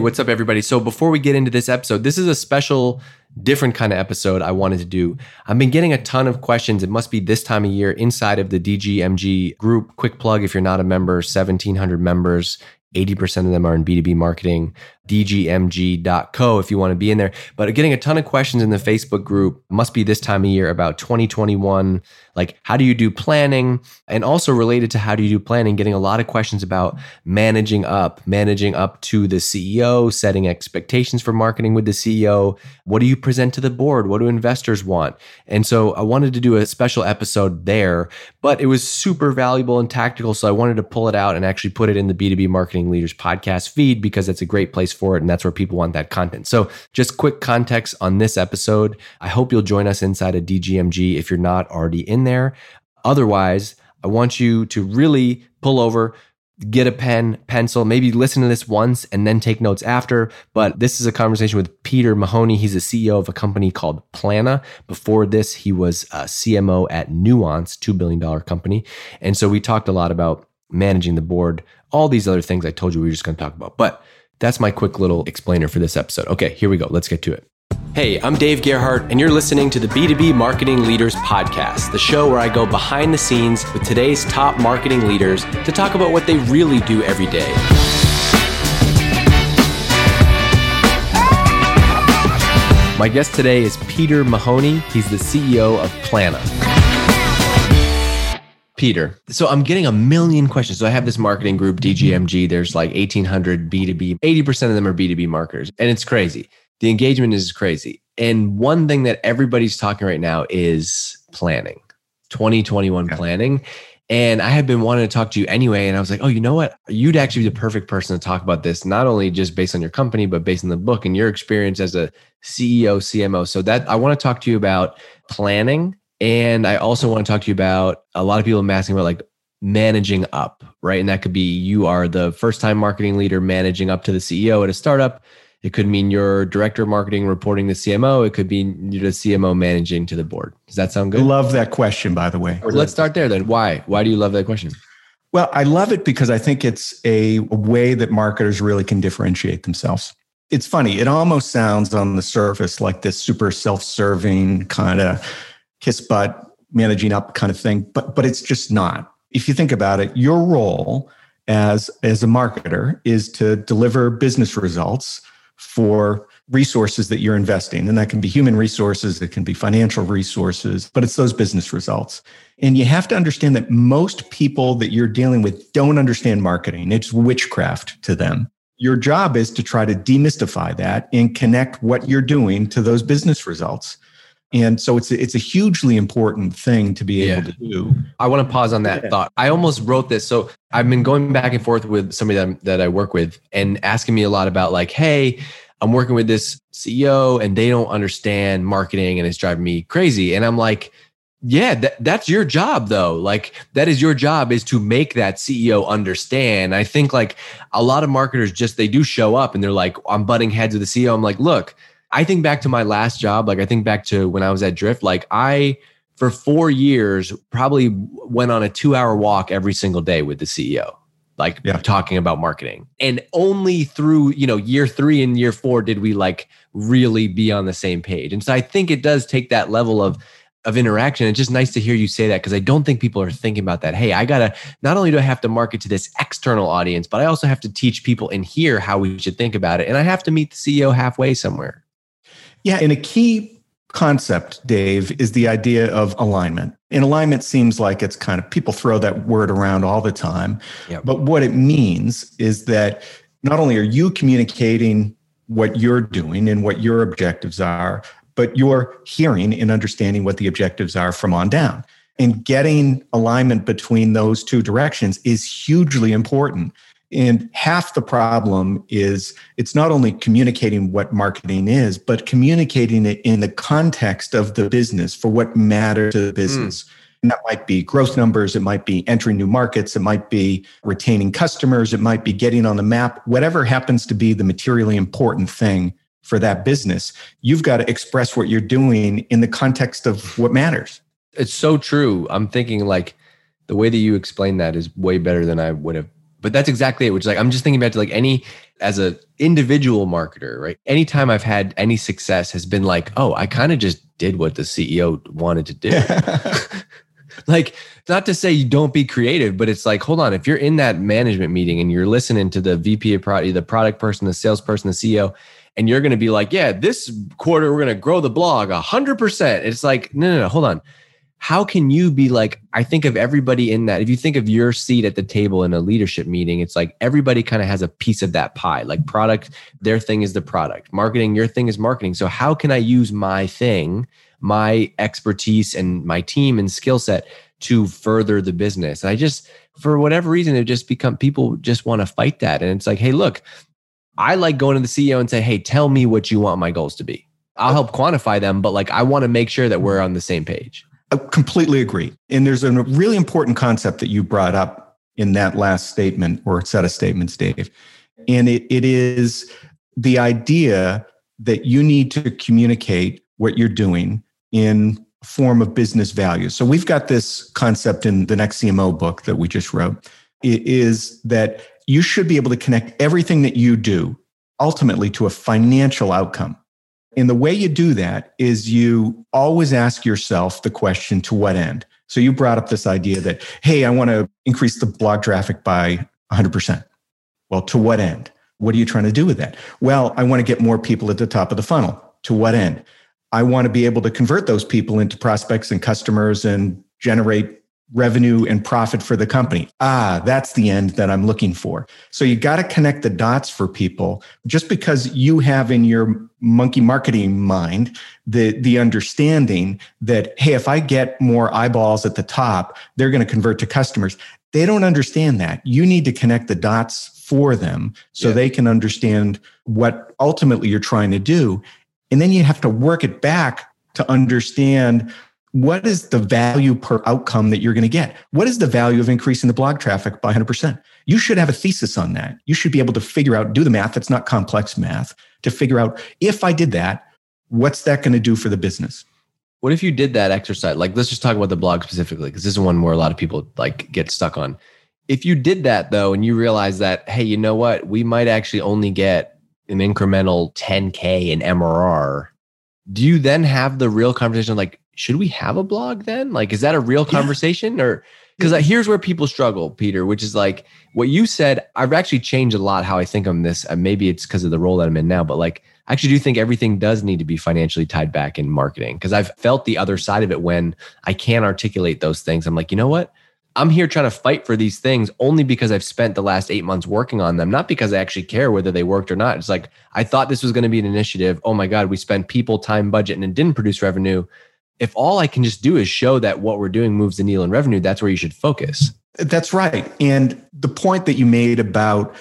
What's up, everybody? So, before we get into this episode, this is a special, different kind of episode I wanted to do. I've been getting a ton of questions. It must be this time of year inside of the DGMG group. Quick plug if you're not a member, 1,700 members. 80% of them are in B2B marketing dgmg.co if you want to be in there. But getting a ton of questions in the Facebook group must be this time of year about 2021. Like, how do you do planning? And also related to how do you do planning, getting a lot of questions about managing up, managing up to the CEO, setting expectations for marketing with the CEO. What do you present to the board? What do investors want? And so I wanted to do a special episode there, but it was super valuable and tactical. So I wanted to pull it out and actually put it in the B2B Marketing Leaders podcast feed because it's a great place for it. And that's where people want that content. So, just quick context on this episode. I hope you'll join us inside of DGMG if you're not already in there. Otherwise, I want you to really pull over, get a pen, pencil, maybe listen to this once and then take notes after. But this is a conversation with Peter Mahoney. He's the CEO of a company called Plannuh. Before this, he was a CMO at Nuance, $2 billion company. And so we talked a lot about managing the board, all these other things I told you we were just going to talk about. But that's my quick little explainer for this episode. Okay, here we go. Let's get to it. Hey, I'm Dave Gerhardt, and you're listening to the B2B Marketing Leaders Podcast, the show where I go behind the scenes with today's top marketing leaders to talk about what they really do every day. My guest today is Peter Mahoney. He's the CEO of Plannuh. Peter. So I'm getting a million questions. So I have this marketing group, DGMG. There's like 1,800 B2B. 80% of them are B2B marketers. And it's crazy. The engagement is crazy. And one thing that everybody's talking right now is planning, 2021 yeah. planning. And I had been wanting to talk to you anyway. And I was like, oh, you know what? You'd actually be the perfect person to talk about this, not only just based on your company, but based on the book and your experience as a CEO, CMO. So that I want to talk to you about planning and I also want to talk to you about a lot of people have asking about like managing up, right? And that could be you are the first time marketing leader managing up to the CEO at a startup. It could mean you're director of marketing reporting the CMO. It could be you're the CMO managing to the board. Does that sound good? Love that question, by the way. Let's start there then. Why? Why do you love that question? Well, I love it because I think it's a way that marketers really can differentiate themselves. It's funny. It almost sounds on the surface like this super self serving kind of kiss butt managing up kind of thing. But but it's just not. If you think about it your role as as a marketer is to deliver business results for resources that you're investing. And that can be human resources it can be financial resources but it's those business results. And you have to understand that most people that you're dealing with don't understand marketing. It's witchcraft to them. Your job is to try to demystify that and connect what you're doing to those business results and so it's a, it's a hugely important thing to be able yeah. to do. I want to pause on that yeah. thought. I almost wrote this. So I've been going back and forth with somebody that, that I work with and asking me a lot about like, hey, I'm working with this CEO and they don't understand marketing and it's driving me crazy. And I'm like, yeah, that, that's your job though. Like that is your job is to make that CEO understand. I think like a lot of marketers just they do show up and they're like, I'm butting heads with the CEO. I'm like, look, I think back to my last job, like I think back to when I was at Drift, like I for four years probably went on a two hour walk every single day with the CEO like yeah. talking about marketing. And only through you know year three and year four did we like really be on the same page. And so i think it does take that level of of interaction. It's just nice to hear you say that because i don't think people are thinking about that hey i gotta not only do i have to market to this external audience but i also have to teach people in here how we should think about it and i have to meet the ceo halfway somewhere yeah, and a key concept, Dave, is the idea of alignment. And alignment seems like it's kind of people throw that word around all the time. Yep. But what it means is that not only are you communicating what you're doing and what your objectives are, but you're hearing and understanding what the objectives are from on down. And getting alignment between those two directions is hugely important. And half the problem is it's not only communicating what marketing is, but communicating it in the context of the business for what matters to the business. Mm. And that might be growth numbers, it might be entering new markets, it might be retaining customers, it might be getting on the map, whatever happens to be the materially important thing for that business. You've got to express what you're doing in the context of what matters. It's so true. I'm thinking like the way that you explain that is way better than I would have But that's exactly it. Which is like I'm just thinking back to like any as a individual marketer, right? Anytime I've had any success has been like, oh, I kind of just did what the CEO wanted to do. like not to say you don't be creative, but it's like, hold on, if you're in that management meeting and you're listening to the VP of product, the product person, the salesperson, the CEO, and you're going to be like, yeah, this quarter we're going to grow the blog a hundred percent. It's like, no, no, no, hold on. How can you be like, I think of everybody in that. If you think of your seat at the table in a leadership meeting, it's like everybody kind of has a piece of that pie. Like product, their thing is the product. Marketing, your thing is marketing. So how can I use my thing, my expertise and my team and skill set to further the business. And I just, for whatever reason, it just become people just want to fight that. And it's like, hey, look, I like going to the CEO and say, hey, tell me what you want my goals to be. I'll help quantify them, but like I want to make sure that we're on the same page. I completely agree. And there's a really important concept that you brought up in that last statement or set of statements, Dave. And it, it is the idea that you need to communicate what you're doing in form of business value. So we've got this concept in the next CMO book that we just wrote it is that you should be able to connect everything that you do ultimately to a financial outcome. And the way you do that is you always ask yourself the question to what end? So you brought up this idea that, hey, I want to increase the blog traffic by 100%. Well, to what end? What are you trying to do with that? Well, I want to get more people at the top of the funnel. To what end? I want to be able to convert those people into prospects and customers and generate revenue and profit for the company. Ah, that's the end that I'm looking for. So you got to connect the dots for people. Just because you have in your monkey marketing mind the the understanding that hey, if I get more eyeballs at the top, they're going to convert to customers. They don't understand that. You need to connect the dots for them so yeah. they can understand what ultimately you're trying to do and then you have to work it back to understand what is the value per outcome that you're going to get? What is the value of increasing the blog traffic by 100%? You should have a thesis on that. You should be able to figure out, do the math. That's not complex math to figure out if I did that, what's that going to do for the business? What if you did that exercise? Like, let's just talk about the blog specifically, because this is one where a lot of people like get stuck on. If you did that though, and you realize that, hey, you know what? We might actually only get an incremental 10K in MRR, do you then have the real conversation like, should we have a blog then? Like, is that a real conversation yeah. or? Because here's where people struggle, Peter, which is like what you said. I've actually changed a lot how I think on this. And maybe it's because of the role that I'm in now, but like, I actually do think everything does need to be financially tied back in marketing because I've felt the other side of it when I can't articulate those things. I'm like, you know what? I'm here trying to fight for these things only because I've spent the last eight months working on them, not because I actually care whether they worked or not. It's like, I thought this was going to be an initiative. Oh my God, we spent people, time, budget, and it didn't produce revenue. If all I can just do is show that what we're doing moves the needle in revenue, that's where you should focus. That's right. And the point that you made about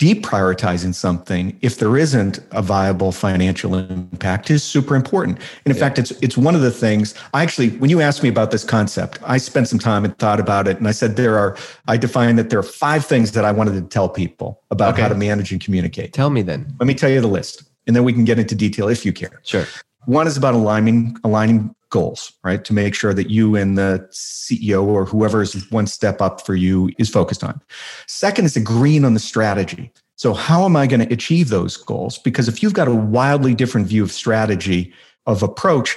deprioritizing something if there isn't a viable financial impact is super important. And in yeah. fact, it's it's one of the things I actually when you asked me about this concept, I spent some time and thought about it and I said there are I defined that there are five things that I wanted to tell people about okay. how to manage and communicate. Tell me then. Let me tell you the list and then we can get into detail if you care. Sure. One is about aligning aligning goals, right? To make sure that you and the CEO or whoever is one step up for you is focused on. Second is agreeing on the strategy. So, how am I going to achieve those goals? Because if you've got a wildly different view of strategy, of approach,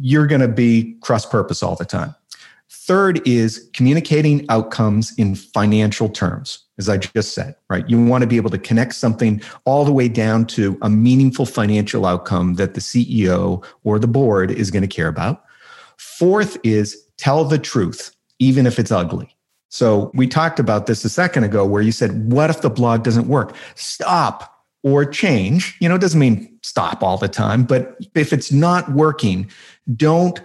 you're going to be cross purpose all the time. Third is communicating outcomes in financial terms, as I just said, right? You want to be able to connect something all the way down to a meaningful financial outcome that the CEO or the board is going to care about. Fourth is tell the truth, even if it's ugly. So we talked about this a second ago where you said, what if the blog doesn't work? Stop or change. You know, it doesn't mean stop all the time, but if it's not working, don't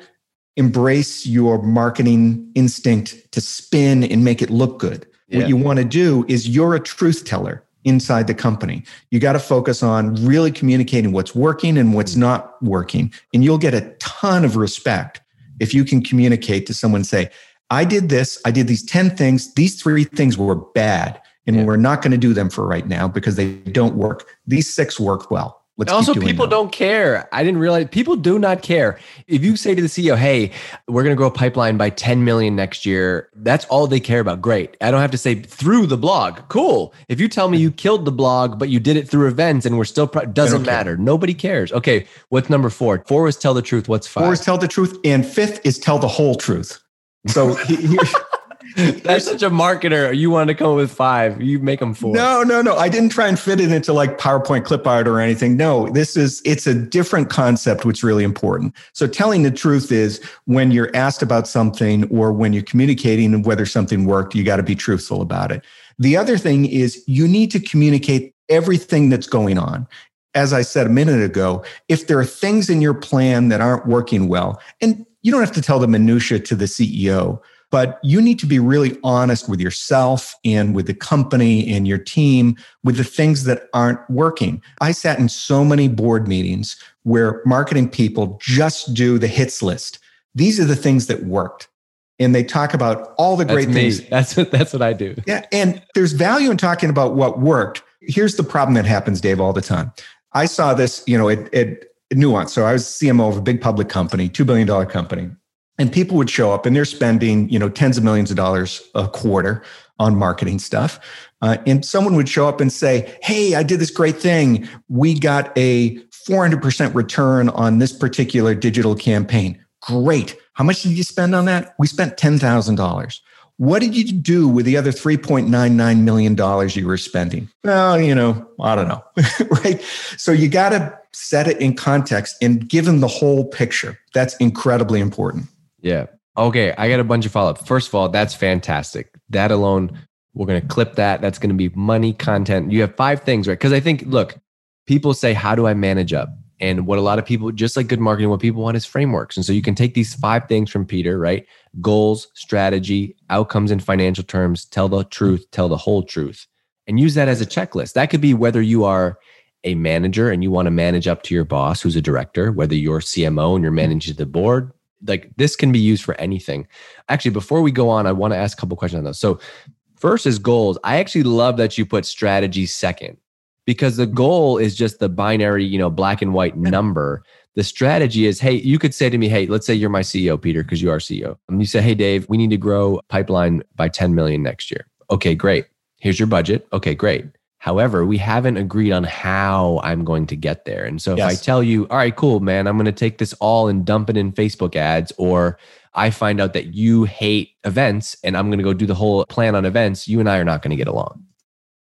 embrace your marketing instinct to spin and make it look good. Yeah. What you want to do is you're a truth teller inside the company. You got to focus on really communicating what's working and what's mm. not working. And you'll get a ton of respect if you can communicate to someone say, I did this, I did these 10 things, these three things were bad, and yeah. we're not going to do them for right now because they don't work. These six work well. Let's also, people don't care. I didn't realize people do not care. If you say to the CEO, "Hey, we're going to grow a pipeline by 10 million next year," that's all they care about. Great. I don't have to say through the blog. Cool. If you tell me you killed the blog, but you did it through events, and we're still pro- doesn't matter. Care. Nobody cares. Okay. What's number four? Four is tell the truth. What's five? Four is tell the truth, and fifth is tell the whole truth. So That's such a marketer. You wanted to come up with five. You make them four. No, no, no. I didn't try and fit it into like PowerPoint clip art or anything. No, this is it's a different concept, which is really important. So telling the truth is when you're asked about something or when you're communicating whether something worked, you got to be truthful about it. The other thing is you need to communicate everything that's going on as I said a minute ago, if there are things in your plan that aren't working well, and you don't have to tell the minutia to the CEO, but you need to be really honest with yourself and with the company and your team with the things that aren't working. I sat in so many board meetings where marketing people just do the hits list. These are the things that worked. And they talk about all the great that's things. That's what that's what I do. Yeah. And there's value in talking about what worked. Here's the problem that happens, Dave, all the time. I saw this, you know, at, at Nuance. So I was CMO of a big public company, $2 billion company and people would show up and they're spending you know tens of millions of dollars a quarter on marketing stuff uh, and someone would show up and say hey i did this great thing we got a 400% return on this particular digital campaign great how much did you spend on that we spent $10000 what did you do with the other $3.99 million you were spending? Well, you know, I don't know. right. So you got to set it in context and give them the whole picture. That's incredibly important. Yeah. Okay. I got a bunch of follow up. First of all, that's fantastic. That alone, we're going to clip that. That's going to be money content. You have five things, right? Because I think, look, people say, how do I manage up? And what a lot of people, just like good marketing, what people want is frameworks. And so you can take these five things from Peter, right? Goals, strategy, outcomes in financial terms, tell the truth, tell the whole truth, and use that as a checklist. That could be whether you are a manager and you want to manage up to your boss who's a director, whether you're CMO and you're managing the board, like this can be used for anything. Actually, before we go on, I want to ask a couple questions on those. So, first is goals. I actually love that you put strategy second because the mm-hmm. goal is just the binary, you know, black and white number. The strategy is, hey, you could say to me, hey, let's say you're my CEO, Peter, because you are CEO. And you say, hey, Dave, we need to grow pipeline by 10 million next year. Okay, great. Here's your budget. Okay, great. However, we haven't agreed on how I'm going to get there. And so if yes. I tell you, all right, cool, man, I'm going to take this all and dump it in Facebook ads, or I find out that you hate events and I'm going to go do the whole plan on events, you and I are not going to get along.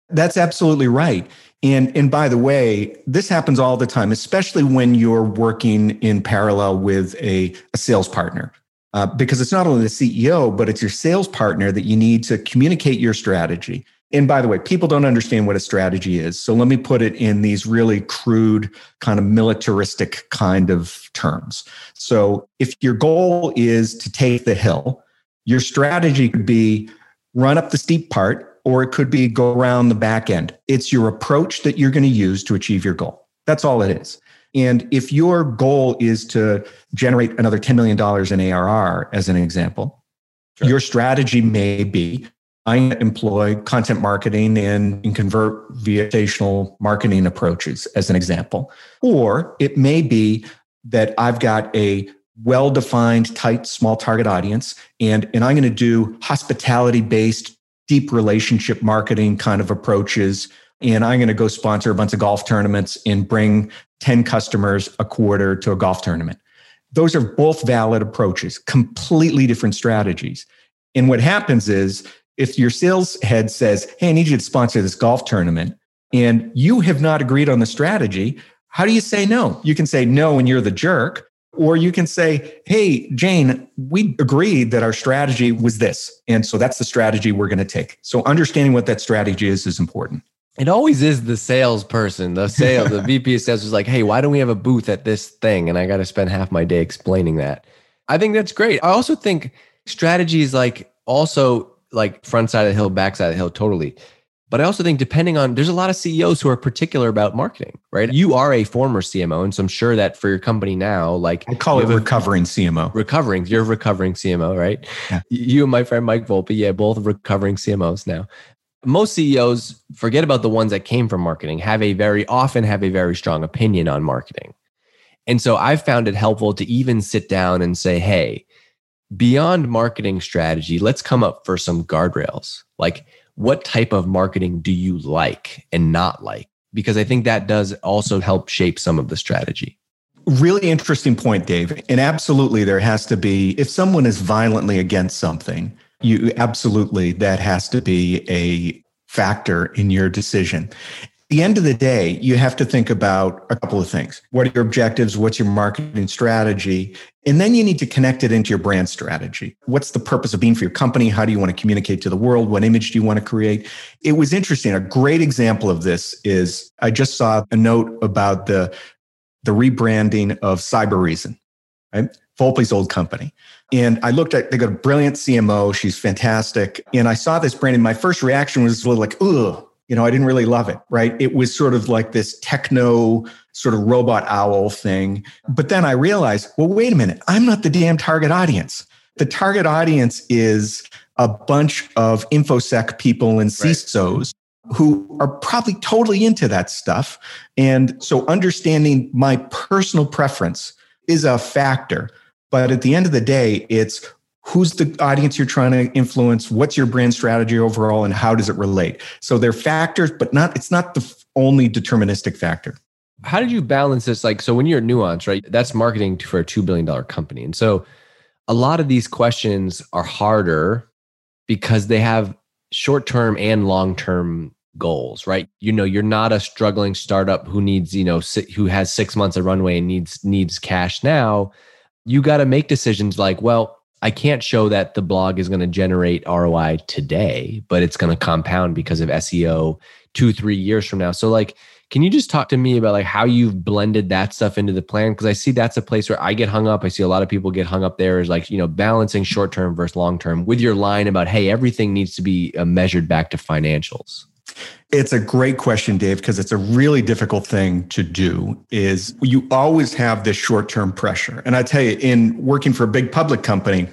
That's absolutely right. And, and by the way, this happens all the time, especially when you're working in parallel with a, a sales partner. Uh, because it's not only the CEO, but it's your sales partner that you need to communicate your strategy and by the way, people don't understand what a strategy is. So let me put it in these really crude, kind of militaristic kind of terms. So if your goal is to take the hill, your strategy could be run up the steep part, or it could be go around the back end. It's your approach that you're going to use to achieve your goal. That's all it is. And if your goal is to generate another $10 million in ARR, as an example, sure. your strategy may be I employ content marketing and, and convert via marketing approaches, as an example. Or it may be that I've got a well defined, tight, small target audience, and, and I'm going to do hospitality based, deep relationship marketing kind of approaches. And I'm going to go sponsor a bunch of golf tournaments and bring 10 customers a quarter to a golf tournament. Those are both valid approaches, completely different strategies. And what happens is if your sales head says, Hey, I need you to sponsor this golf tournament, and you have not agreed on the strategy, how do you say no? You can say no and you're the jerk. Or you can say, Hey, Jane, we agreed that our strategy was this. And so that's the strategy we're going to take. So understanding what that strategy is is important. It always is the salesperson, the sales, the VP of sales is like, Hey, why don't we have a booth at this thing? And I got to spend half my day explaining that. I think that's great. I also think strategy is like also like front side of the hill, back side of the hill, totally. But I also think depending on, there's a lot of CEOs who are particular about marketing, right? You are a former CMO, and so I'm sure that for your company now, like I call it recovering CMO. Recovering, you're a recovering CMO, right? Yeah. You and my friend Mike Volpe, yeah, both recovering CMOs now. most CEOs forget about the ones that came from marketing, have a very often have a very strong opinion on marketing. And so I've found it helpful to even sit down and say, hey, beyond marketing strategy, let's come up for some guardrails. Like, what type of marketing do you like and not like? Because I think that does also help shape some of the strategy. Really interesting point, Dave. And absolutely, there has to be, if someone is violently against something, you absolutely, that has to be a factor in your decision the end of the day, you have to think about a couple of things. What are your objectives? What's your marketing strategy? And then you need to connect it into your brand strategy. What's the purpose of being for your company? How do you want to communicate to the world? What image do you want to create? It was interesting. A great example of this is I just saw a note about the, the rebranding of Cybereason, right? Volpe's old company. And I looked at, they got a brilliant CMO. She's fantastic. And I saw this brand and my first reaction was a little like, ugh, you know, I didn't really love it, right? It was sort of like this techno sort of robot owl thing. But then I realized, well, wait a minute, I'm not the damn target audience. The target audience is a bunch of InfoSec people and CISOs right. who are probably totally into that stuff. And so understanding my personal preference is a factor. But at the end of the day, it's who's the audience you're trying to influence? What's your brand strategy overall and how does it relate? So they're factors but not it's not the only deterministic factor. How did you balance this? Like so when you're nuance right that's marketing for a $2 billion company. And so a lot of these questions are harder because they have short-term and long-term goals right? You know you're not a struggling startup who needs you know who has 6 months of runway and needs needs cash now. You got to make decisions like well I can't show that the blog is going to generate ROI today, but it's going to compound because of SEO two, three years from now. So, like, can you just talk to me about like how you've blended that stuff into the plan? Because I see that's a place where I get hung up. I see a lot of people get hung up there is like, you know, balancing short term versus long term with your line about, hey, everything needs to be uh, measured back to financials. It's a great question, Dave, because it's a really difficult thing to do is you always have this short-term pressure. And I tell you, in working for a big public company,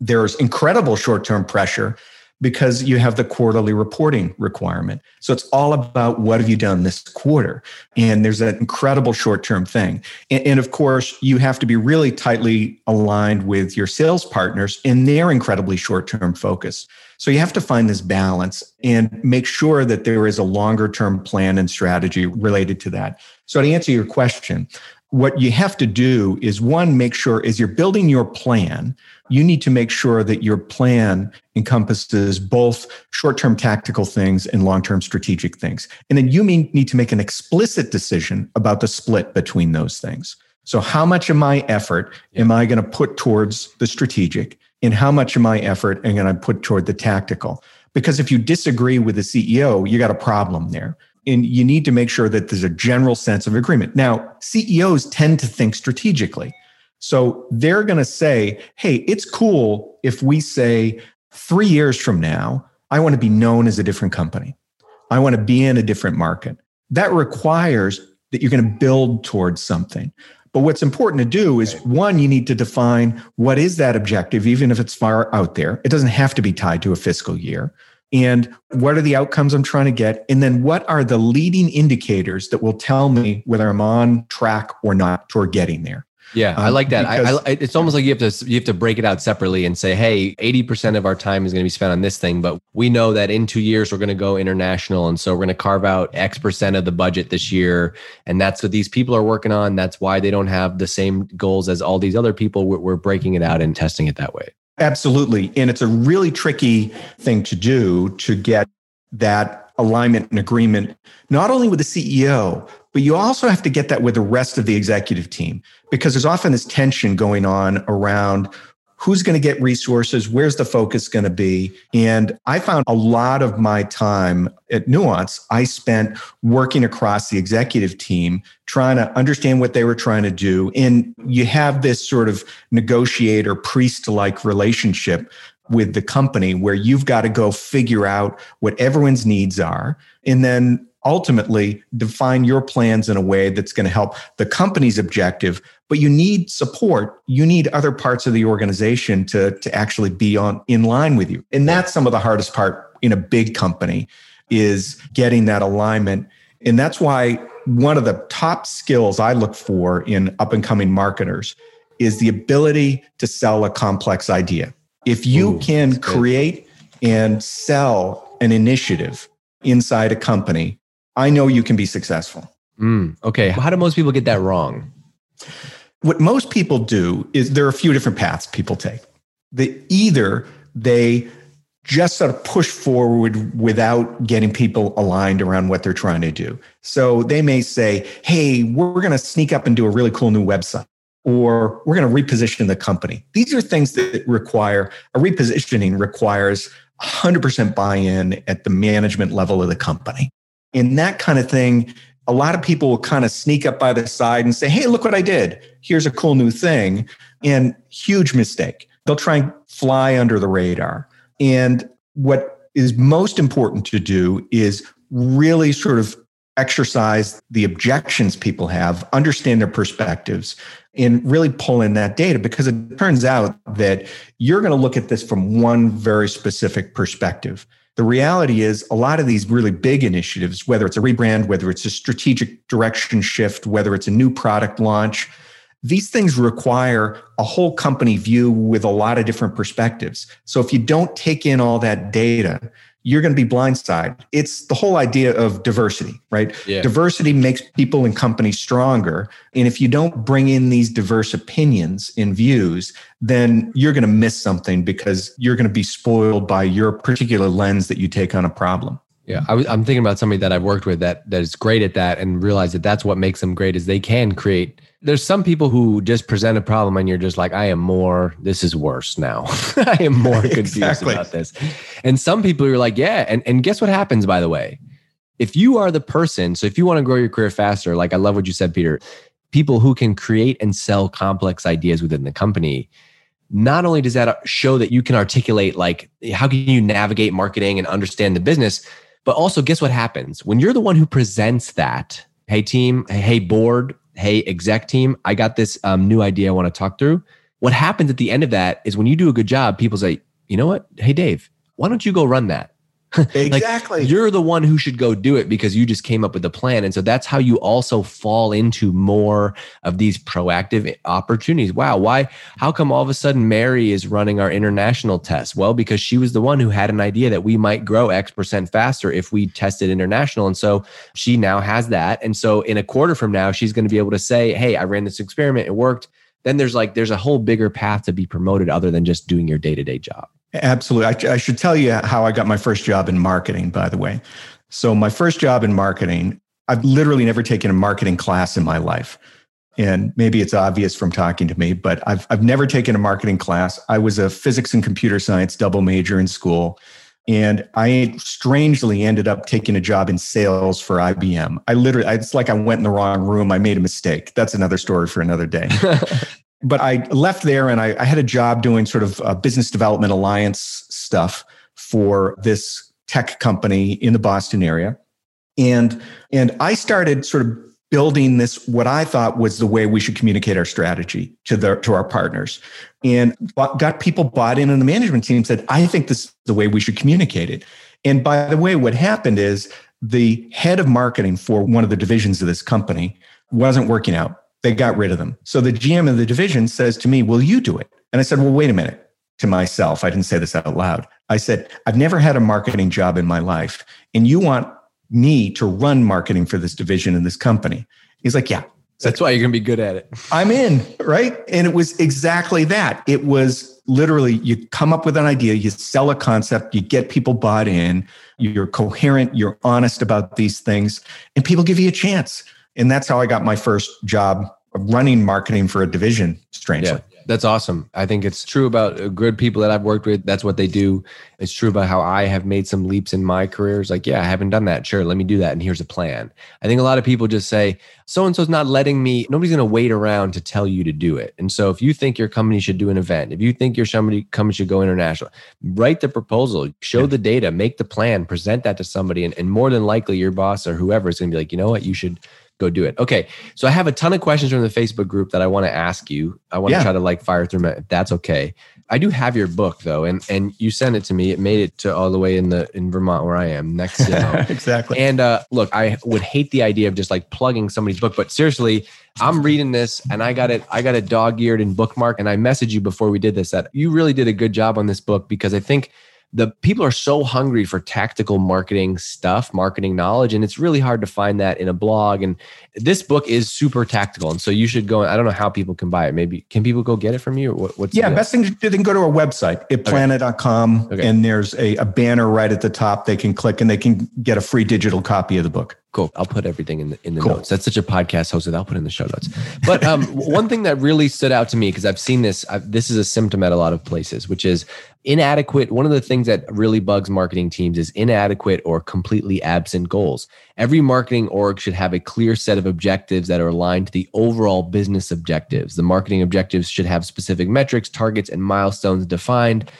there's incredible short-term pressure because you have the quarterly reporting requirement. So it's all about what have you done this quarter? And there's that incredible short term thing. And, and, of course, you have to be really tightly aligned with your sales partners in their incredibly short term focus. So you have to find this balance and make sure that there is a longer term plan and strategy related to that. So to answer your question, what you have to do is one, make sure as you're building your plan, you need to make sure that your plan encompasses both short term tactical things and long term strategic things. And then you need to make an explicit decision about the split between those things. So, how much of my effort am I going to put towards the strategic? And how much of my effort am I going to put toward the tactical? Because if you disagree with the CEO, you got a problem there and you need to make sure that there's a general sense of agreement. Now, CEOs tend to think strategically. So they're going to say, hey, it's cool if we say three years from now, I want to be known as a different company. I want to be in a different market. That requires that you're going to build towards something. But what's important to do is one, you need to define what is that objective, even if it's far out there. It doesn't have to be tied to a fiscal year and what are the outcomes I'm trying to get? And then what are the leading indicators that will tell me whether I'm on track or not toward getting there? Yeah, um, I like that. I, I, it's almost like you have to you have to break it out separately and say, hey, eighty percent of our time is going to be spent on this thing, but we know that in two years we're going to go international, and so we're going to carve out X percent of the budget this year, and that's what these people are working on. That's why they don't have the same goals as all these other people. We're, we're breaking it out and testing it that way. Absolutely. And it's a really tricky thing to do to get that alignment and agreement, not only with the CEO, but you also have to get that with the rest of the executive team because there's often this tension going on around who's going to get resources where's the focus going to be? And i found a lot of my time at nuance i spent working across the executive team trying to understand what they were trying to do. And you have this sort of negotiator priest like relationship with the company where you've got to go figure out what everyone's needs are and then ultimately define your plans in a way that's going to help the company's objective but you need support you need other parts of the organization to, to actually be on in line with you and that's some of the hardest part in a big company is getting that alignment. And that's why one of the top skills I look for in up and coming marketers is the ability to sell a complex idea. If you Ooh, can create and sell an initiative inside a company, I know you can be successful. Mm, okay. How do most people get that wrong? What most people do is there are a few different paths people take. They either they just sort of push forward without getting people aligned around what they're trying to do. So they may say, hey, we're going to sneak up and do a really cool new website, or we're going to reposition the company. These are things that require a repositioning requires 100% buy in at the management level of the company. And that kind of thing, a lot of people will kind of sneak up by the side and say, hey, look what I did. Here's a cool new thing. And huge mistake. They'll try and fly under the radar. And what is most important to do is really sort of exercise the objections people have, understand their perspectives, and really pull in that data because it turns out that you're going to look at this from one very specific perspective. The reality is, a lot of these really big initiatives, whether it's a rebrand, whether it's a strategic direction shift, whether it's a new product launch, these things require a whole company view with a lot of different perspectives. So if you don't take in all that data, you're going to be blindsided. It's the whole idea of diversity, right? Yeah. Diversity makes people and companies stronger. And if you don't bring in these diverse opinions and views, then you're going to miss something because you're going to be spoiled by your particular lens that you take on a problem. Yeah, I am thinking about somebody that I've worked with that that is great at that, and realize that that's what makes them great is they can create. There's some people who just present a problem, and you're just like, I am more. This is worse now. I am more confused exactly. about this. And some people are like, yeah, and and guess what happens? By the way, if you are the person, so if you want to grow your career faster, like I love what you said, Peter. People who can create and sell complex ideas within the company, not only does that uh, show that you can articulate like how can you navigate marketing and understand the business but also, guess what happens when you're the one who presents that? Hey, team. Hey, board. Hey, exec team. I got this um, new idea I want to talk through. What happens at the end of that is when you do a good job, people say, you know what? Hey, Dave, why don't you go run that? Exactly. like you're the one who should go do it because you just came up with the plan. And so that's how you also fall into more of these proactive opportunities. Wow. Why? How come all of a sudden Mary is running our international test? Well, because she was the one who had an idea that we might grow X percent faster if we tested international. And so she now has that. And so in a quarter from now, she's going to be able to say, Hey, I ran this experiment. It worked. Then there's like, there's a whole bigger path to be promoted other than just doing your day to day job. Absolutely. I, I, should tell you how I got my first job in marketing, by the way. So, my first job in marketing, I've literally never taken a marketing class in my life. And maybe it's obvious from talking to me, but I've, I've never taken a marketing class. I was a physics and computer science double major in school. And I strangely ended up taking a job in sales for IBM. I literally, it's like I went in the wrong room. I made a mistake. That's another story for another day. but I left there and I, I had a job doing sort of business development alliance stuff for this tech company in the Boston area. And, and I started sort of building this what I thought was the way we should communicate our strategy to the to our partners, and got people bought in, and the management team said, "I think this is the way we should communicate it." And by the way, what happened is the head of marketing for one of the divisions of this company wasn't working out they got rid of them. So the GM of the division says to me, Will you do it? And I said, Well, wait a minute. To myself, I didn't say this out loud. I said, I've never had a marketing job in my life. And you want me to run marketing for this division in this company? He's like, Yeah. That's why you're going to be good at it. I'm in, right? And it was exactly that. It was literally you come up with an idea, you sell a concept, you get people bought in, you're coherent, you're honest about these things, and people give you a chance. And that's how I got my first job running marketing for a division, strangely. Yeah. That's awesome. I think it's true about uh, good people that I've worked with. That's what they do. It's true about how I have made some leaps in my career. It's like, yeah, I haven't done that. Sure, let me do that. And here's a plan. I think a lot of people just say, so and so's not letting me, nobody's going to wait around to tell you to do it. And so if you think your company should do an event, if you think your somebody company should go international, write the proposal, show yeah. the data, make the plan, present that to somebody. And, and more than likely, your boss or whoever is going to be like, you know what, you should go do it. Okay. So I have a ton of questions from the Facebook group that I want to ask you. I want yeah. to try to like fire through them if that's okay. I do have your book though, and and you sent it to me. It made it to all the way in the in Vermont where I am next. You know. exactly. And uh, look, I would hate the idea of just like plugging somebody's book, but seriously, I'm reading this and I got it. I got it dog eared and bookmark. And I messaged you before we did this that you really did a good job on this book because I think the people are so hungry for tactical marketing stuff, marketing knowledge, and it's really hard to find that in a blog. And this book is super tactical, and so you should go. I don't know how people can buy it. Maybe can people go get it from you? Or what, what's yeah, best thing to do, they can go to our website, itplanet.com, okay. and there's a, a banner right at the top. They can click and they can get a free digital copy of the book. Cool. I'll put everything in the in the cool. notes. That's such a podcast host that I'll put in the show notes. But um, one thing that really stood out to me because I've seen this. I've, this is a symptom at a lot of places, which is inadequate. One of the things that really bugs marketing teams is inadequate or completely absent goals. Every marketing org should have a clear set of objectives that are aligned to the overall business objectives. The marketing objectives should have specific metrics, targets, and milestones defined.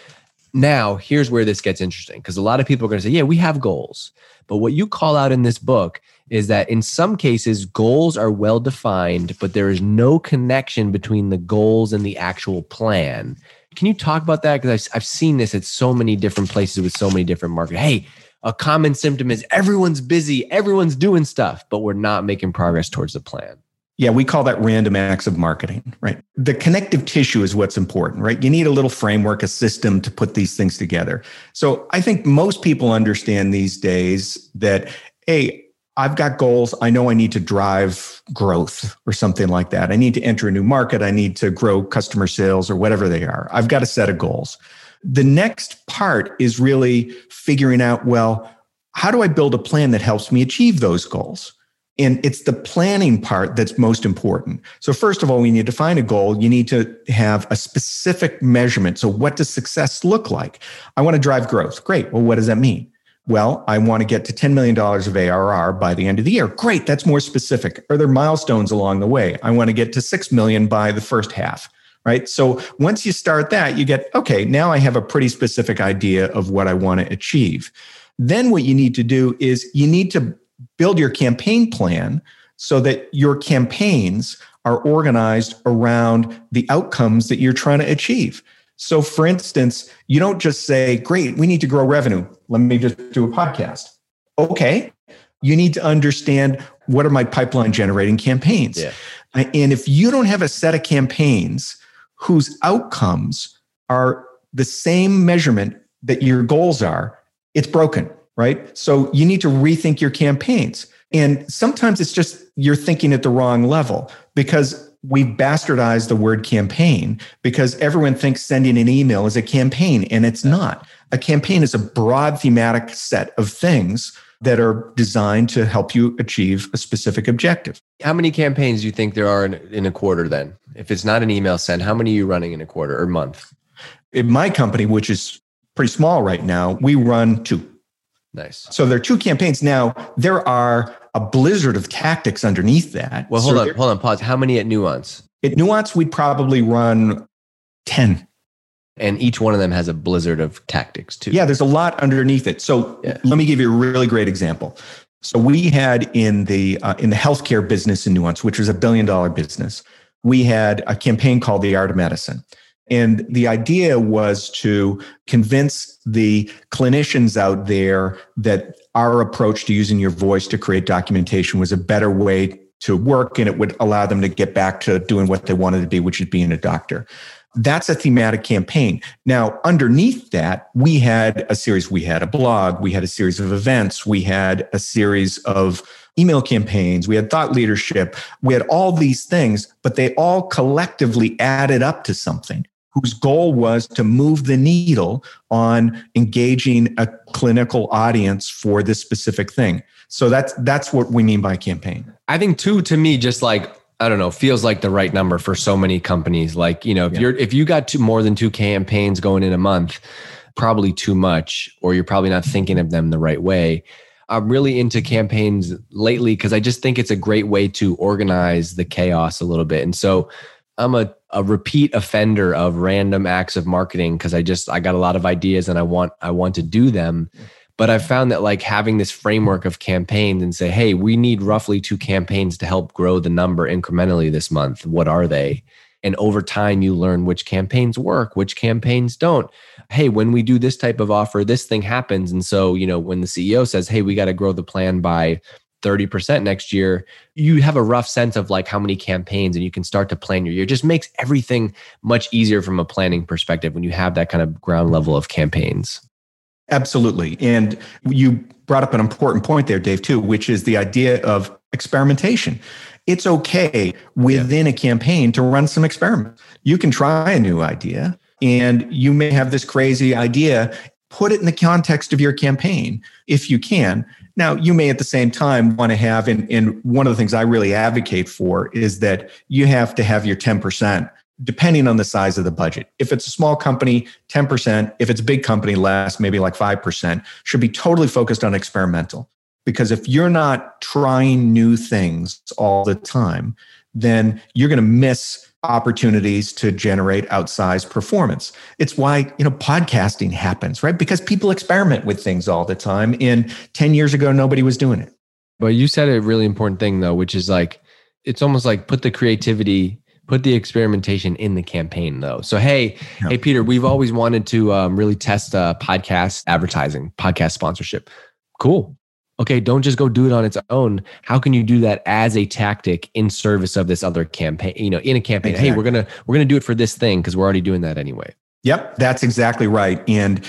Now, here's where this gets interesting because a lot of people are going to say, yeah, we have goals. But what you call out in this book is that in some cases, goals are well defined, but there is no connection between the goals and the actual plan. Can you talk about that? Because I've, seen this at so many different places with so many different markets. Hey, a common symptom is everyone's busy, everyone's doing stuff, but we're not making progress towards the plan. Yeah, we call that random acts of marketing, right? The connective tissue is what's important, right? You need a little framework, a system to put these things together. So I think most people understand these days that, hey, I've got goals. I know I need to drive growth or something like that. I need to enter a new market. I need to grow customer sales or whatever they are. I've got a set of goals. The next part is really figuring out, well, how do I build a plan that helps me achieve those goals? And it's the planning part that's most important. So, first of all, when you define a goal, you need to have a specific measurement. So, what does success look like? I want to drive growth. Great. Well, what does that mean? Well, I want to get to $10 million of ARR by the end of the year. Great. That's more specific. Are there milestones along the way? I want to get to 6 million by the first half. Right. So once you start that, you get, okay, now I have a pretty specific idea of what I want to achieve. Then what you need to do is you need to build your campaign plan so that your campaigns are organized around the outcomes that you're trying to achieve. So, for instance, you don't just say, Great, we need to grow revenue. Let me just do a podcast. Okay. You need to understand what are my pipeline generating campaigns. Yeah. Uh, and if you don't have a set of campaigns whose outcomes are the same measurement that your goals are, it's broken right? So you need to rethink your campaigns. And sometimes it's just you're thinking at the wrong level because we've bastardized the word campaign because everyone thinks sending an email is a campaign, and it's not. A campaign is a broad thematic set of things that are designed to help you achieve a specific objective. How many campaigns do you think there are in, in a quarter then? If it's not an email send, how many are you running in a quarter or month? In my company, which is pretty small right now, we run two. Nice. So there are two campaigns. Now, there are a blizzard of tactics underneath that. Well, hold so on, hold on, pause. How many at Nuance? At Nuance, we'd probably run 10. And each one of them has a blizzard of tactics too. Yeah, there's a lot underneath it. So yeah. let me give you a really great example. So we had in the uh, in the healthcare business in Nuance, which was a billion dollar business, we had a campaign called the Art of Medicine. And the idea was to convince the clinicians out there that our approach to using your voice to create documentation was a better way to work and it would allow them to get back to doing what they wanted to be, which is being a doctor. That's a thematic campaign. Now, underneath that, we had a series, we had a blog, we had a series of events, we had a series of email campaigns, we had thought leadership, we had all these things, but they all collectively added up to something whose goal was to move the needle on engaging a clinical audience for this specific thing. So that's that's what we mean by campaign. I think two to me just like I don't know, feels like the right number for so many companies. Like, you know, if yeah. you're if you got two more than two campaigns going in a month, probably too much or you're probably not thinking of them the right way. I'm really into campaigns lately because I just think it's a great way to organize the chaos a little bit. And so I'm a, a repeat offender of random acts of marketing because I just I got a lot of ideas and I want I want to do them. But I've found that like having this framework of campaigns and say, hey, we need roughly two campaigns to help grow the number incrementally this month. What are they? And over time, you learn which campaigns work, which campaigns don't. Hey, when we do this type of offer, this thing happens. And so, you know, when the CEO says, hey, we got to grow the plan by 30% next year, you have a rough sense of like how many campaigns and you can start to plan your year. It just makes everything much easier from a planning perspective when you have that kind of ground level of campaigns. Absolutely. And you brought up an important point there, Dave, too, which is the idea of experimentation. It's okay within yeah. a campaign to run some experiments. You can try a new idea and you may have this crazy idea. Put it in the context of your campaign if you can. Now, you may at the same time want to have, and, and one of the things I really advocate for is that you have to have your 10% depending on the size of the budget. If it's a small company, 10%. If it's a big company, less, maybe like 5%, should be totally focused on experimental. Because if you're not trying new things all the time, then you're going to miss opportunities to generate outsized performance. It's why, you know, podcasting happens, right? Because people experiment with things all the time. And 10 years ago, nobody was doing it. But you said a really important thing though, which is like, it's almost like put the creativity put the experimentation in the campaign though so hey yeah. hey peter we've always wanted to um, really test uh, podcast advertising podcast sponsorship cool okay don't just go do it on its own how can you do that as a tactic in service of this other campaign you know in a campaign exactly. hey we're gonna we're gonna do it for this thing because we're already doing that anyway Yep, that's exactly right. And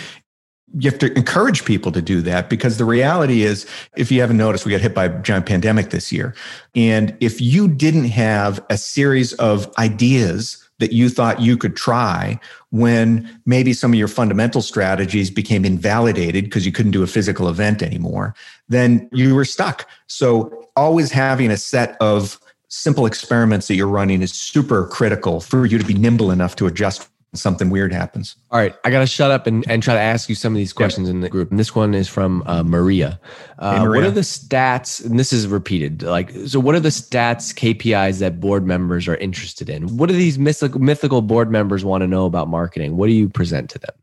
you have to encourage people to do that because the reality is, if you haven't noticed, we got hit by a giant pandemic this year. And if you didn't have a series of ideas that you thought you could try when maybe some of your fundamental strategies became invalidated because you couldn't do a physical event anymore, then you were stuck. So, always having a set of simple experiments that you're running is super critical for you to be nimble enough to adjust something weird happens. All right, I got to shut up and, and try to ask you some of these questions in the group. And this one is from uh, Maria. Uh, hey, Maria. What are the stats? And this is repeated. Like, so what are the stats, KPIs that board members are interested in? What do these mythical, mythical board members want to know about marketing? What do you present to them?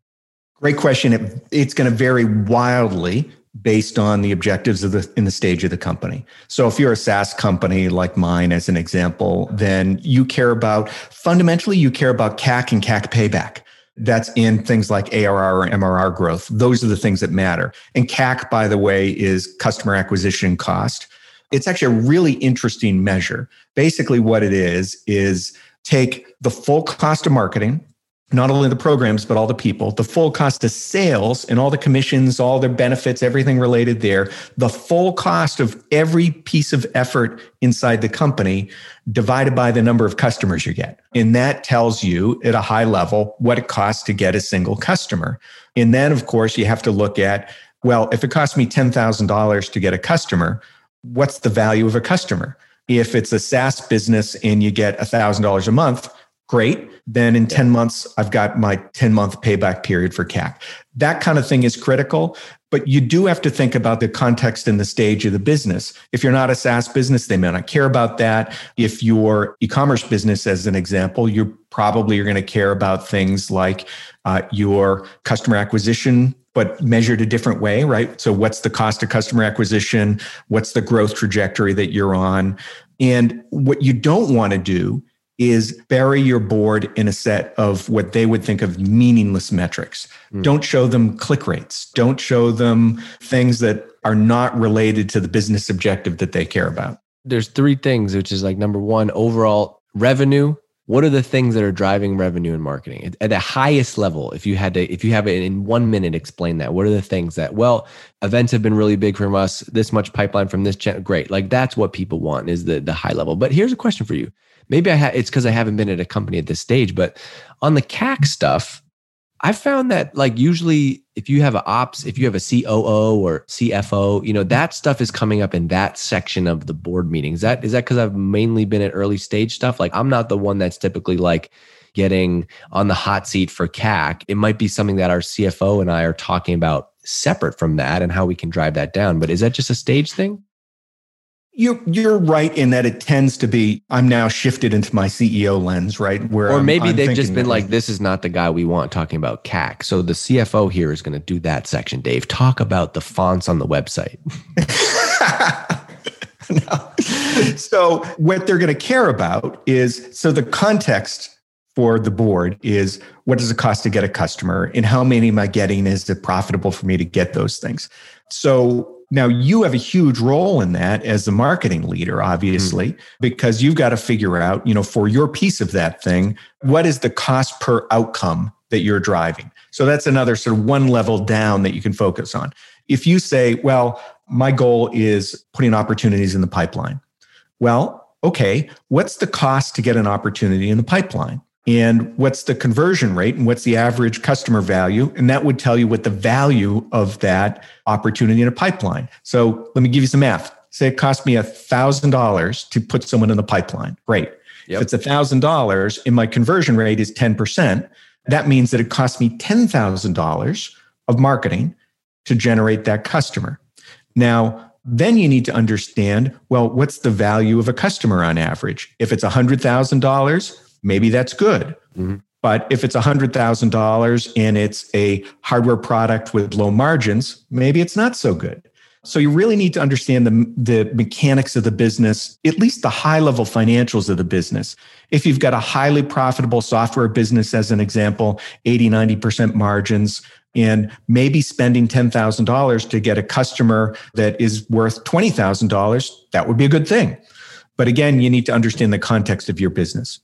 Great question. It, it's going to vary wildly based on the objectives of the in the stage of the company. So if you're a SaaS company like mine as an example, then you care about fundamentally you care about CAC and CAC payback. That's in things like ARR or MRR growth. Those are the things that matter. And CAC by the way is customer acquisition cost. It's actually a really interesting measure. Basically what it is is take the full cost of marketing not only the programs, but all the people, the full cost of sales and all the commissions, all the benefits, everything related there, the full cost of every piece of effort inside the company divided by the number of customers you get. And that tells you at a high level what it costs to get a single customer. And then, of course, you have to look at well, if it costs me $10,000 to get a customer, what's the value of a customer? If it's a SaaS business and you get $1,000 a month, great. Then in 10 months, I've got my 10 month payback period for CAC. That kind of thing is critical, but you do have to think about the context and the stage of the business. If you're not a SaaS business, they may not care about that. If you're e-commerce business, as an example, you're probably are going to care about things like uh, your customer acquisition but measured a different way, right? So, what's the cost of customer acquisition? What's the growth trajectory that you're on? And what you don't want to do is bury your board in a set of what they would think of meaningless metrics. Mm. Don't show them click rates. Don't show them things that are not related to the business objective that they care about. There's three things, which is like number one, overall revenue. What are the things that are driving revenue in marketing at the highest level? If you had to, if you have it in one minute, explain that. What are the things that, well, events have been really big from us, this much pipeline from this channel. Great. Like that's what people want is the, the high level. But here's a question for you maybe I ha- it's because I haven't been at a company at this stage, but on the CAC stuff, I found that like usually if you have an ops, if you have a COO or CFO, you know, that stuff is coming up in that section of the board meetings. That is that because I've mainly been at early stage stuff. Like I'm not the one that's typically like getting on the hot seat for CAC. It might be something that our CFO and I are talking about separate from that and how we can drive that down. But is that just a stage thing? You're you're right in that it tends to be. I'm now shifted into my CEO lens, right? Where or maybe I'm, I'm they've just been like, "This is not the guy we want talking about CAC." So the CFO here is going to do that section. Dave, talk about the fonts on the website. no. So what they're going to care about is so the context for the board is what does it cost to get a customer and how many am I getting? Is it profitable for me to get those things? So now you have a huge role in that as the marketing leader, obviously, mm-hmm. because you've got to figure out, you know, for your piece of that thing, what is the cost per outcome that you're driving? So that's another sort of one level down that you can focus on. If you say, well, my goal is putting opportunities in the pipeline. Well, okay, what's the cost to get an opportunity in the pipeline? And what's the conversion rate and what's the average customer value? And that would tell you what the value of that opportunity in a pipeline. So let me give you some math. Say it cost me a thousand dollars to put someone in the pipeline. Great. Yep. if it's a thousand dollars and my conversion rate is 10% that means that it cost me $10000 of marketing to generate that customer. Now then you need to understand well what's the value of a customer on average? If it's $100000 maybe that's good. Mm-hmm. But if it's $100,000 and it's a hardware product with low margins, maybe it's not so good. So you really need to understand the, the mechanics of the business, at least the high level financials of the business. If you've got a highly profitable software business, as an example, 80, 90% margins, and maybe spending $10,000 to get a customer that is worth $20,000, that would be a good thing. But again, you need to understand the context of your business.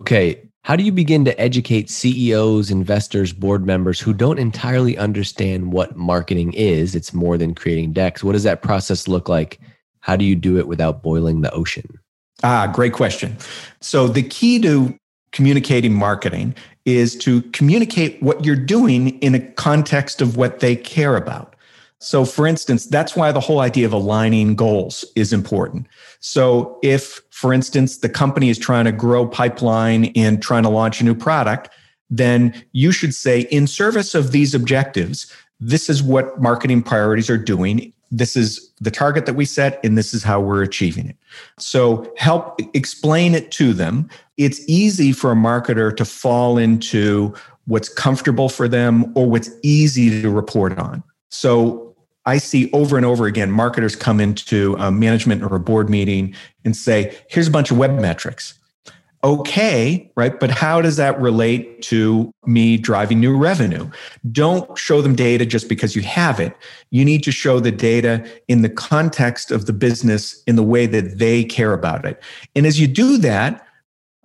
Okay. How do you begin to educate CEOs, investors, board members who don't entirely understand what marketing is? It's more than creating decks. What does that process look like? How do you do it without boiling the ocean? Ah, great question. So, the key to communicating marketing is to communicate what you're doing in a context of what they care about. So, for instance, that's why the whole idea of aligning goals is important. So, if, for instance, the company is trying to grow pipeline and trying to launch a new product, then you should say, in service of these objectives, this is what marketing priorities are doing. This is the target that we set, and this is how we're achieving it. So, help explain it to them. It's easy for a marketer to fall into what's comfortable for them or what's easy to report on. So I see over and over again marketers come into a management or a board meeting and say, here's a bunch of web metrics. Okay, right? But how does that relate to me driving new revenue? Don't show them data just because you have it. You need to show the data in the context of the business in the way that they care about it. And as you do that,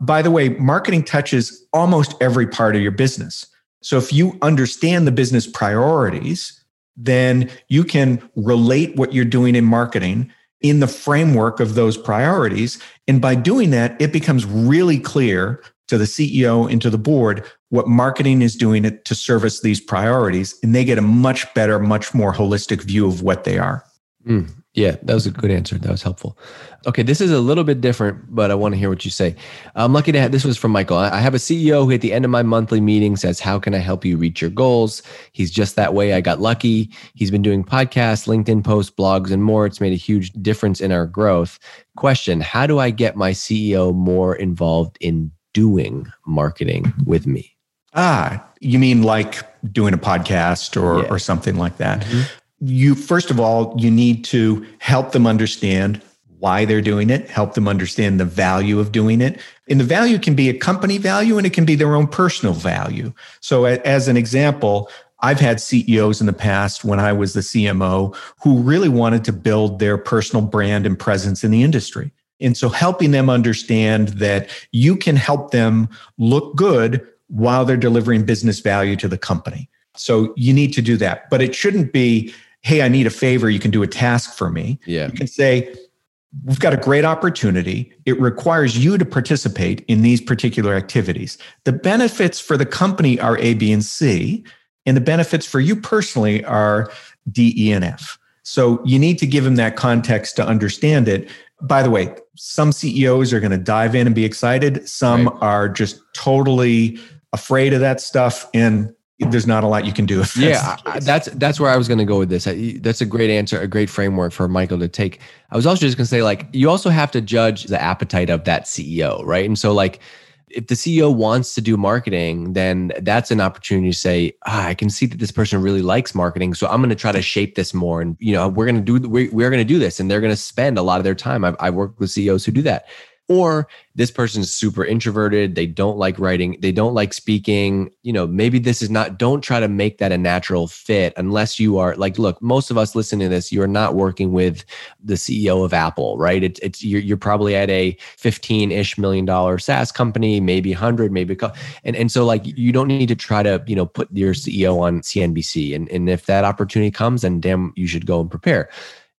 by the way, marketing touches almost every part of your business. So if you understand the business priorities, then you can relate what you're doing in marketing in the framework of those priorities. And by doing that, it becomes really clear to the CEO and to the board what marketing is doing to service these priorities. And they get a much better, much more holistic view of what they are. Mm, yeah, that was a good answer. That was helpful. Okay, this is a little bit different, but I want to hear what you say. I'm lucky to have this was from Michael. I have a CEO who at the end of my monthly meeting says, How can I help you reach your goals? He's just that way. I got lucky. He's been doing podcasts, LinkedIn posts, blogs, and more. It's made a huge difference in our growth. Question How do I get my CEO more involved in doing marketing with me? Ah, you mean like doing a podcast or, yeah. or something like that? Mm-hmm you first of all you need to help them understand why they're doing it help them understand the value of doing it and the value can be a company value and it can be their own personal value so as an example I've had CEOs in the past when I was the CMO who really wanted to build their personal brand and presence in the industry. And so helping them understand that you can help them look good while they're delivering business value to the company. So you need to do that. But it shouldn't be hey, I need a favor. You can do a task for me. Yeah. You can say, we've got a great opportunity. It requires you to participate in these particular activities. The benefits for the company are A, B, and C, and the benefits for you personally are D, E, and F. So you need to give them that context to understand it. By the way, some CEOs are going to dive in and be excited. Some right. are just totally afraid of that stuff. And there's not a lot you can do. That's yeah, that's that's where I was going to go with this. That's a great answer, a great framework for Michael to take. I was also just going to say, like, you also have to judge the appetite of that CEO, right? And so, like, if the CEO wants to do marketing, then that's an opportunity to say, ah, I can see that this person really likes marketing, so I'm going to try to shape this more. And you know, we're going to do we're, we're going to do this, and they're going to spend a lot of their time. I've, I've worked with CEOs who do that. Or this person is super introverted they don't like writing they don't like speaking you know maybe this is not don't try to make that a natural fit unless you are like look most of us listening to this you're not working with the ceo of apple right? It's, it's you're, you're probably at a 15-ish million dollar saas company maybe 100 maybe and, and so like you don't need to try to you know put your ceo on cnbc and, and if that opportunity comes then damn you should go and prepare.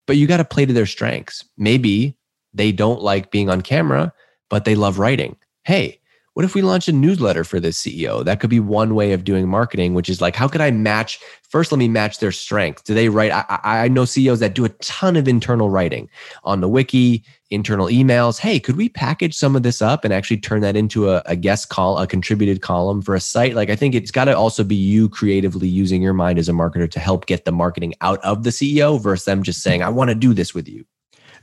But you got to play to their strengths. Maybe they don't like being on camera, but they love writing. Hey, what if we launch a newsletter for this CEO? That could be one way of doing marketing, which is like, how could I match? First, let me match their strength. Do they write? I, I know CEOs that do a ton of internal writing on the wiki, internal emails. Hey, could we package some of this up and actually turn that into a, a guest call, a contributed column for a site? Like, I think it's got to also be you creatively using your mind as a marketer to help get the marketing out of the CEO versus them just saying, I want to do this with you.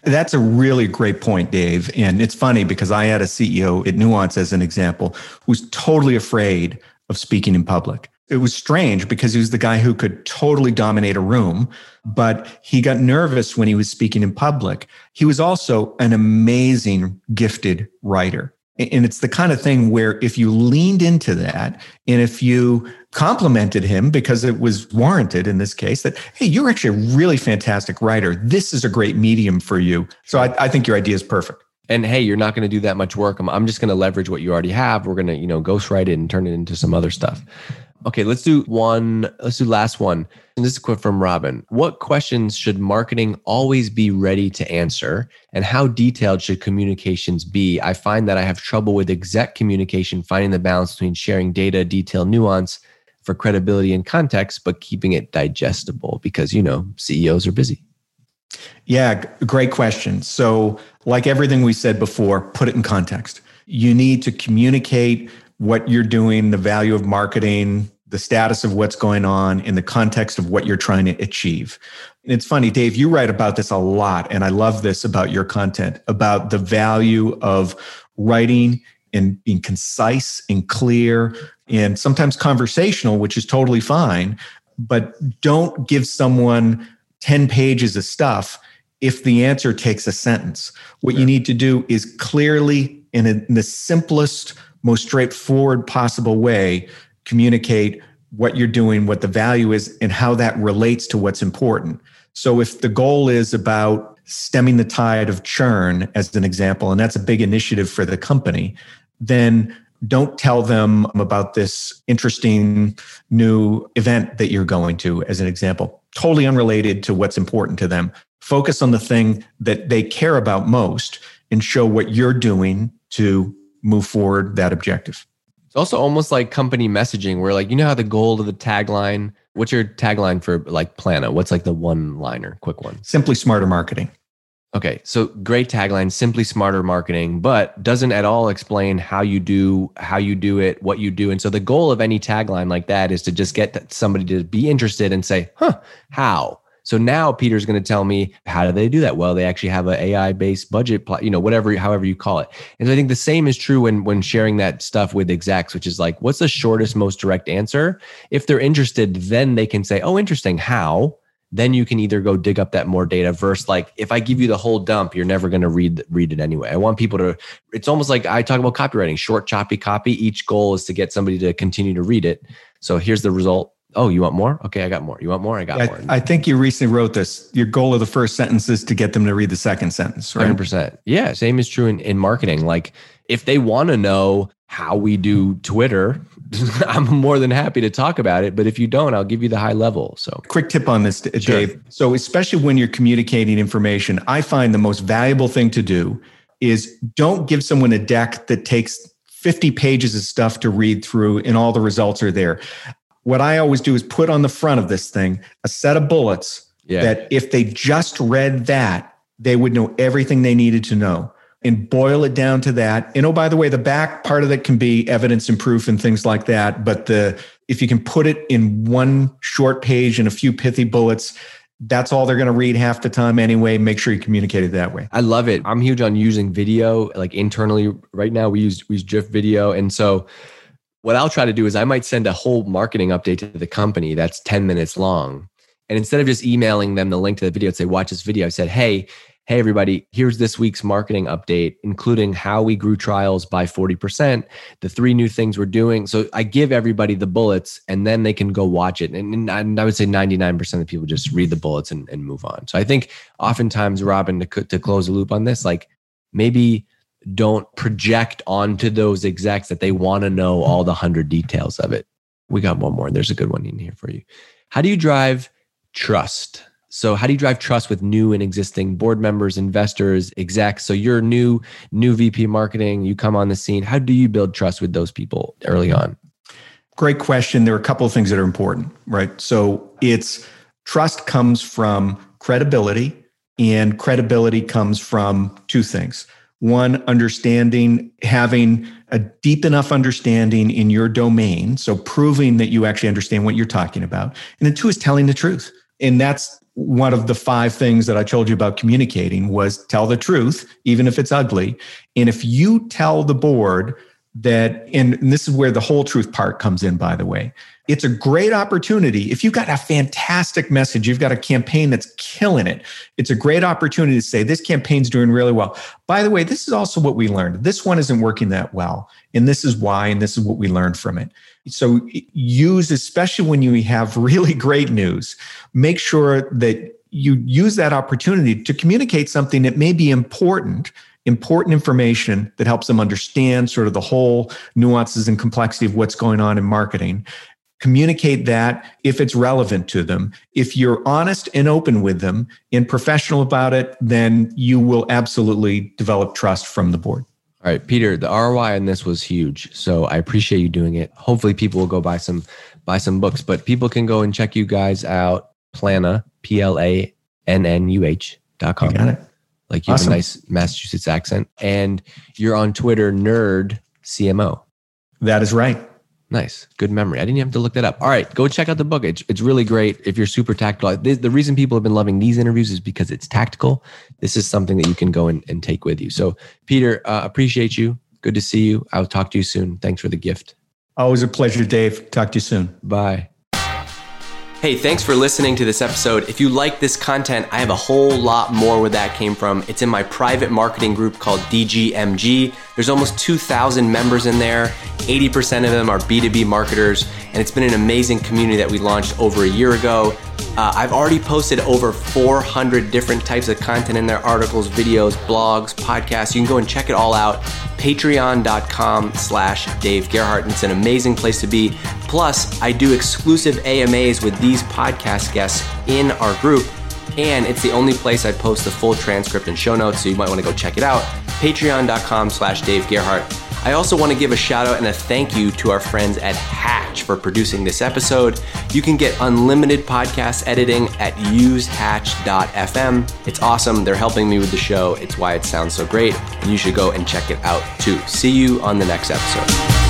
That's a really great point, Dave. And it's funny because I had a CEO at Nuance as an example who's totally afraid of speaking in public. It was strange because he was the guy who could totally dominate a room, but he got nervous when he was speaking in public. He was also an amazing, gifted writer. And it's the kind of thing where if you leaned into that and if you complimented him because it was warranted in this case that, hey, you're actually a really fantastic writer. This is a great medium for you. So I, I think your idea is perfect. And hey, you're not going to do that much work. I'm, I'm just going to leverage what you already have. We're going to, you know, ghostwrite it and turn it into some other stuff. Okay, let's do one. Let's do last one. And this is a quote from Robin. What questions should marketing always be ready to answer? And how detailed should communications be? I find that I have trouble with exec communication, finding the balance between sharing data, detail, nuance for credibility and context, but keeping it digestible because, you know, CEOs are busy. Yeah, great question. So, like everything we said before, put it in context. You need to communicate what you're doing, the value of marketing, the status of what's going on in the context of what you're trying to achieve. And it's funny, Dave, you write about this a lot. And I love this about your content about the value of writing and being concise and clear and sometimes conversational, which is totally fine. But don't give someone 10 pages of stuff if the answer takes a sentence. What you need to do is clearly, in, a, in the simplest, most straightforward possible way communicate what you're doing, what the value is, and how that relates to what's important. So if the goal is about stemming the tide of churn, as an example, and that's a big initiative for the company, then don't tell them about this interesting new event that you're going to, as an example, totally unrelated to what's important to them. Focus on the thing that they care about most and show what you're doing to move forward that objective. It's also almost like company messaging where like you know how the goal of the tagline, what's your tagline for like Plannuh? What's like the one liner, quick one? Simply smarter marketing. Okay, so great tagline, simply smarter marketing, but doesn't at all explain how you do how you do it, what you do. And so the goal of any tagline like that is to just get somebody to be interested and say, "Huh, how?" So now Peter's going to tell me how do they do that? Well, they actually have an AI based budget, you know, whatever, however you call it. And so I think the same is true when when sharing that stuff with execs, which is like, what's the shortest, most direct answer? If they're interested, then they can say, oh, interesting, how? Then you can either go dig up that more data versus like if I give you the whole dump, you're never going to read read it anyway. I want people to. It's almost like I talk about copywriting, short, choppy copy. Each goal is to get somebody to continue to read it. So here's the result Oh, you want more? Okay, I got more. You want more? I got I, more. I think you recently wrote this. Your goal of the first sentence is to get them to read the second sentence, right? 100%. Yeah, same is true in, in marketing. Like if they want to know how we do Twitter, I'm more than happy to talk about it. But if you don't, I'll give you the high level. So, quick tip on this, Dave. Sure. So, especially when you're communicating information, I find the most valuable thing to do is don't give someone a deck that takes 50 pages of stuff to read through and all the results are there what I always do is put on the front of this thing a set of bullets yeah. that if they just read that, they would know everything they needed to know and boil it down to that. And oh, by the way, the back part of it can be evidence and proof and things like that. But the if you can put it in one short page and a few pithy bullets, that's all they're going to read half the time anyway. Make sure you communicate it that way. I love it. I'm huge on using video. Like internally, right now we use we use GIF video, and so what I'll try to do is I might send a whole marketing update to the company that's 10 minutes long. And instead of just emailing them the link to the video and say, watch this video, I said, hey, hey, everybody, here's this week's marketing update, including how we grew trials by 40%, the three new things we're doing. So I give everybody the bullets and then they can go watch it. And, and I would say 99% of people just read the bullets and, and move on. So I think oftentimes, Robin, to, to close a loop on this, like maybe don't project onto those execs that they want to know all the hundred details of it. We got one more. There's a good one in here for you. How do you drive trust? So how do you drive trust with new and existing board members, investors, execs? So you're new, new VP marketing, you come on the scene. How do you build trust with those people early on? Great question. There are a couple of things that are important, right? So it's trust comes from credibility, and credibility comes from two things. One, understanding, having a deep enough understanding in your domain. So proving that you actually understand what you're talking about. And then two is telling the truth. And that's one of the five things that I told you about communicating was tell the truth, even if it's ugly. And if you tell the board that, and this is where the whole truth part comes in, by the way, it's a great opportunity. If you've got a fantastic message, you've got a campaign that's killing it. It's a great opportunity to say, this campaign's doing really well. By the way, this is also what we learned. This one isn't working that well. And this is why, and this is what we learned from it. So use, especially when you have really great news, make sure that you use that opportunity to communicate something that may be important important information that helps them understand sort of the whole nuances and complexity of what's going on in marketing communicate that if it's relevant to them. If you're honest and open with them and professional about it, then you will absolutely develop trust from the board. All right, Peter, the ROI on this was huge. So I appreciate you doing it. Hopefully people will go buy some buy some books, but people can go and check you guys out. Plannuh, P L A N N U H dot com. got it. Like you awesome. have a nice Massachusetts accent. And you're on Twitter, nerd CMO. That is right. Nice. Good memory. I didn't even have to look that up. All right. Go check out the book. It's, it's really great if you're super tactical. The, the reason people have been loving these interviews is because it's tactical. This is something that you can go and, and take with you. So, Peter, uh, appreciate you. Good to see you. I'll talk to you soon. Thanks for the gift. Always a pleasure, Dave. Talk to you soon. Bye. Hey, thanks for listening to this episode. If you like this content, I have a whole lot more where that came from. It's in my private marketing group called DGMG. There's almost 2,000 members in there. 80% of them are B2B marketers, and it's been an amazing community that we launched over a year ago. Uh, I've already posted over 400 different types of content in there articles, videos, blogs, podcasts. You can go and check it all out. Patreon.com slash Dave Gerhardt. It's an amazing place to be. Plus, I do exclusive AMAs with these podcast guests in our group. And it's the only place I post the full transcript and show notes, so you might want to go check it out. Patreon.com slash Dave Gerhardt. I also want to give a shout out and a thank you to our friends at Hatch for producing this episode. You can get unlimited podcast editing at usehatch.fm. It's awesome. They're helping me with the show. It's why it sounds so great. And you should go and check it out too. See you on the next episode.